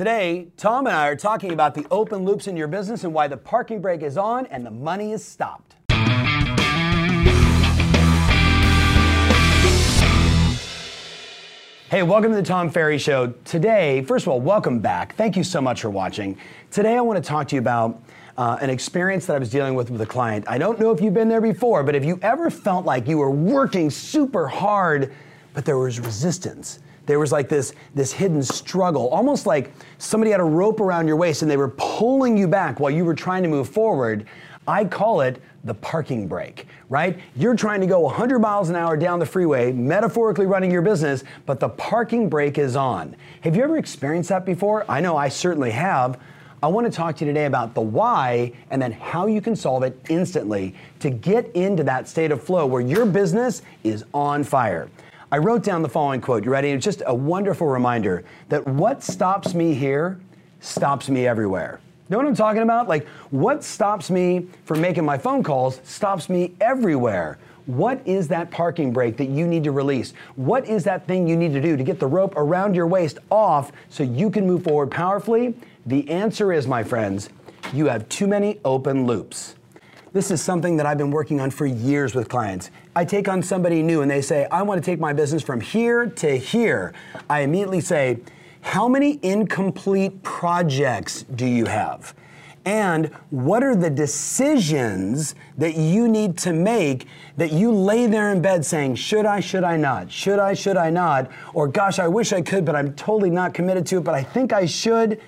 Today, Tom and I are talking about the open loops in your business and why the parking brake is on and the money is stopped. Hey, welcome to the Tom Ferry Show. Today, first of all, welcome back. Thank you so much for watching. Today, I want to talk to you about uh, an experience that I was dealing with with a client. I don't know if you've been there before, but if you ever felt like you were working super hard, but there was resistance, there was like this, this hidden struggle, almost like somebody had a rope around your waist and they were pulling you back while you were trying to move forward. I call it the parking brake, right? You're trying to go 100 miles an hour down the freeway, metaphorically running your business, but the parking brake is on. Have you ever experienced that before? I know I certainly have. I want to talk to you today about the why and then how you can solve it instantly to get into that state of flow where your business is on fire. I wrote down the following quote. You ready? It's just a wonderful reminder that what stops me here stops me everywhere. Know what I'm talking about? Like, what stops me from making my phone calls stops me everywhere. What is that parking brake that you need to release? What is that thing you need to do to get the rope around your waist off so you can move forward powerfully? The answer is, my friends, you have too many open loops. This is something that I've been working on for years with clients. I take on somebody new and they say, I want to take my business from here to here. I immediately say, How many incomplete projects do you have? And what are the decisions that you need to make that you lay there in bed saying, Should I, should I not? Should I, should I not? Or, Gosh, I wish I could, but I'm totally not committed to it, but I think I should.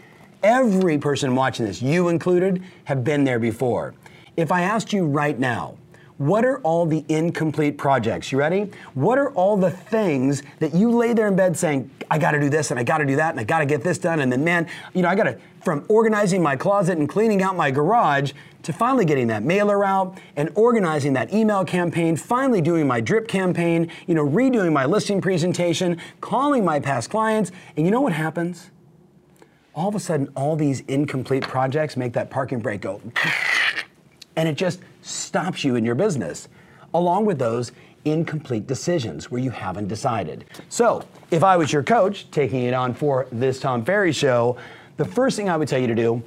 Every person watching this, you included, have been there before. If I asked you right now, what are all the incomplete projects? You ready? What are all the things that you lay there in bed saying, I gotta do this and I gotta do that and I gotta get this done and then, man, you know, I gotta, from organizing my closet and cleaning out my garage to finally getting that mailer out and organizing that email campaign, finally doing my drip campaign, you know, redoing my listing presentation, calling my past clients. And you know what happens? All of a sudden, all these incomplete projects make that parking brake go and it just stops you in your business, along with those incomplete decisions where you haven't decided. So, if I was your coach taking it on for this Tom Ferry show, the first thing I would tell you to do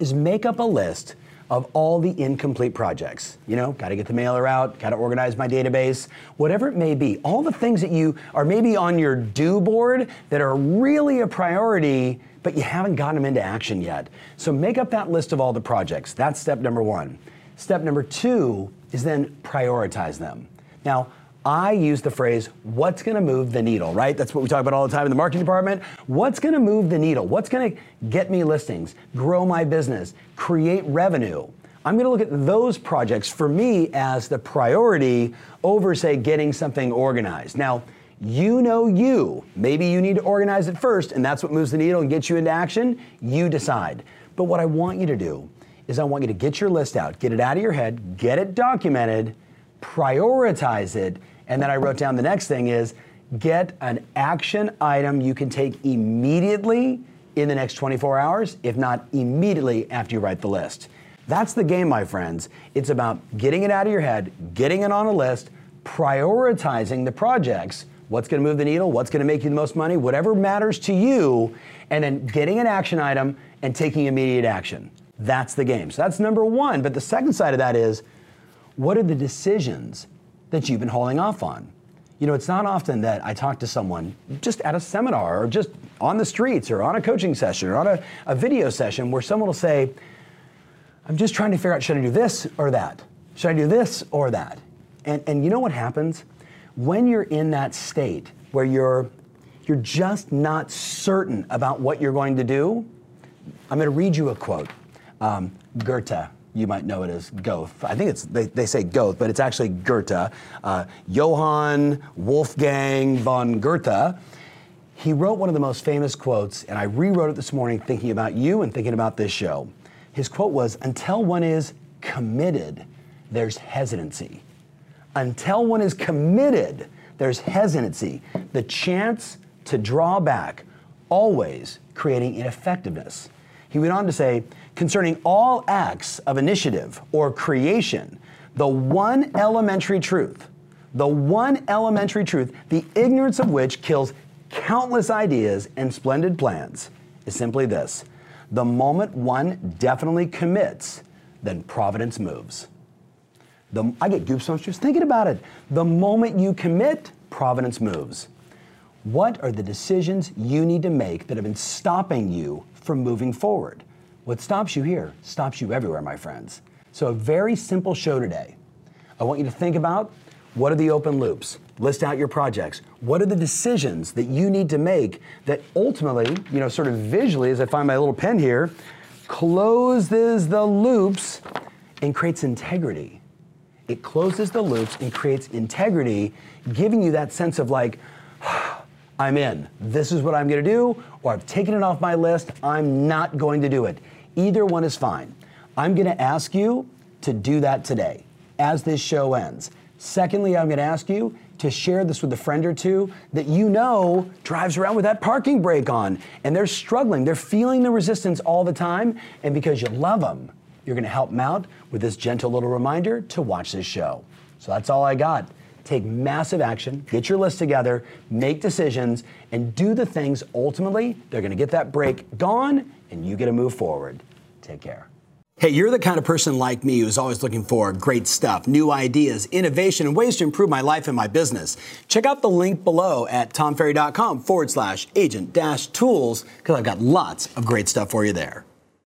is make up a list of all the incomplete projects. You know, got to get the mailer out, got to organize my database, whatever it may be. All the things that you are maybe on your do board that are really a priority but you haven't gotten them into action yet. So make up that list of all the projects. That's step number one. Step number two is then prioritize them. Now, I use the phrase, what's gonna move the needle, right? That's what we talk about all the time in the marketing department. What's gonna move the needle? What's gonna get me listings, grow my business, create revenue? I'm gonna look at those projects for me as the priority over, say, getting something organized. Now, you know you. Maybe you need to organize it first, and that's what moves the needle and gets you into action. You decide. But what I want you to do is I want you to get your list out, get it out of your head, get it documented, prioritize it, and then I wrote down the next thing is get an action item you can take immediately in the next 24 hours, if not immediately after you write the list. That's the game, my friends. It's about getting it out of your head, getting it on a list, prioritizing the projects what's going to move the needle, what's going to make you the most money, whatever matters to you, and then getting an action item and taking immediate action. That's the game. So that's number one. But the second side of that is what are the decisions that you've been holding off on? You know, it's not often that I talk to someone just at a seminar or just on the streets or on a coaching session or on a, a video session where someone will say, I'm just trying to figure out should I do this or that? Should I do this or that? And, and you know what happens? when you're in that state where you're you're just not certain about what you're going to do, I'm going to read you a quote. Um, Goethe, you might know it as Goethe. I think it's they, they say Goethe, but it's actually Goethe. Uh, Johann Wolfgang von Goethe. He wrote one of the most famous quotes, and I rewrote it this morning thinking about you and thinking about this show. His quote was Until one is committed, there's hesitancy. Until one is committed, there's hesitancy, the chance to draw back, always creating ineffectiveness. He went on to say, concerning all acts of initiative or creation, the one elementary truth, the one elementary truth, the ignorance of which kills countless ideas and splendid plans, is simply this the moment one definitely commits, then providence moves. The, I get goosebumps just thinking about it. The moment you commit, providence moves. What are the decisions you need to make that have been stopping you from moving forward? What stops you here stops you everywhere, my friends. So, a very simple show today. I want you to think about what are the open loops? List out your projects. What are the decisions that you need to make that ultimately, you know, sort of visually, as I find my little pen here, closes the loops and creates integrity. It closes the loops and creates integrity, giving you that sense of like, I'm in. This is what I'm going to do, or I've taken it off my list. I'm not going to do it. Either one is fine. I'm going to ask you to do that today as this show ends. Secondly, I'm going to ask you to share this with a friend or two that you know drives around with that parking brake on and they're struggling. They're feeling the resistance all the time. And because you love them, you're going to help them out with this gentle little reminder to watch this show. So that's all I got. Take massive action, get your list together, make decisions, and do the things ultimately they're going to get that brake gone and you get to move forward. Take care. Hey, you're the kind of person like me who's always looking for great stuff, new ideas, innovation, and ways to improve my life and my business. Check out the link below at tomferry.com forward slash agent dash tools because I've got lots of great stuff for you there.